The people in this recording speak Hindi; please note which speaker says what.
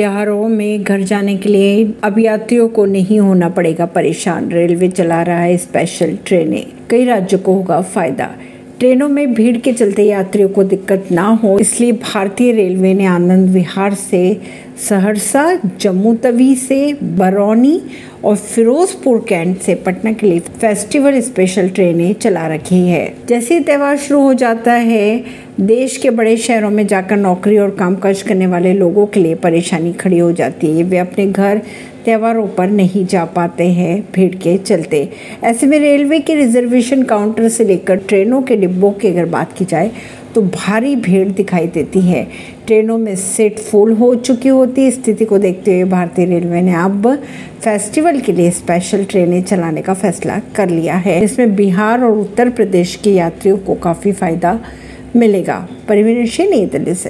Speaker 1: त्योहारों में घर जाने के लिए अब यात्रियों को नहीं होना पड़ेगा परेशान। रेलवे चला रहा है स्पेशल ट्रेनें। कई राज्यों को होगा फ़ायदा। ट्रेनों में भीड़ के चलते यात्रियों को दिक्कत ना हो, इसलिए भारतीय रेलवे ने आनंद विहार से सहरसा, जम्मू तवी से बरौनी और फिरोजपुर कैंट से पटना के लिए फेस्टिवल स्पेशल ट्रेनें चला रखी है। जैसे त्यौहार शुरू हो जाता है देश के बड़े शहरों में जाकर नौकरी और कामकाज करने वाले लोगों के लिए परेशानी खड़ी हो जाती है। वे अपने घर त्योहारों पर नहीं जा पाते हैं, भीड़ के चलते। ऐसे में रेलवे के रिजर्वेशन काउंटर से लेकर ट्रेनों के डिब्बों की अगर बात की जाए तो भारी भीड़ दिखाई देती है। ट्रेनों में सीट फुल हो चुकी होती है। स्थिति को देखते हुए भारतीय रेलवे ने अब फेस्टिवल के लिए स्पेशल ट्रेनें चलाने का फैसला कर लिया है। इसमें बिहार और उत्तर प्रदेश के यात्रियों को काफ़ी फ़ायदा मिलेगा। परवीन सिंह नई दिल्ली से।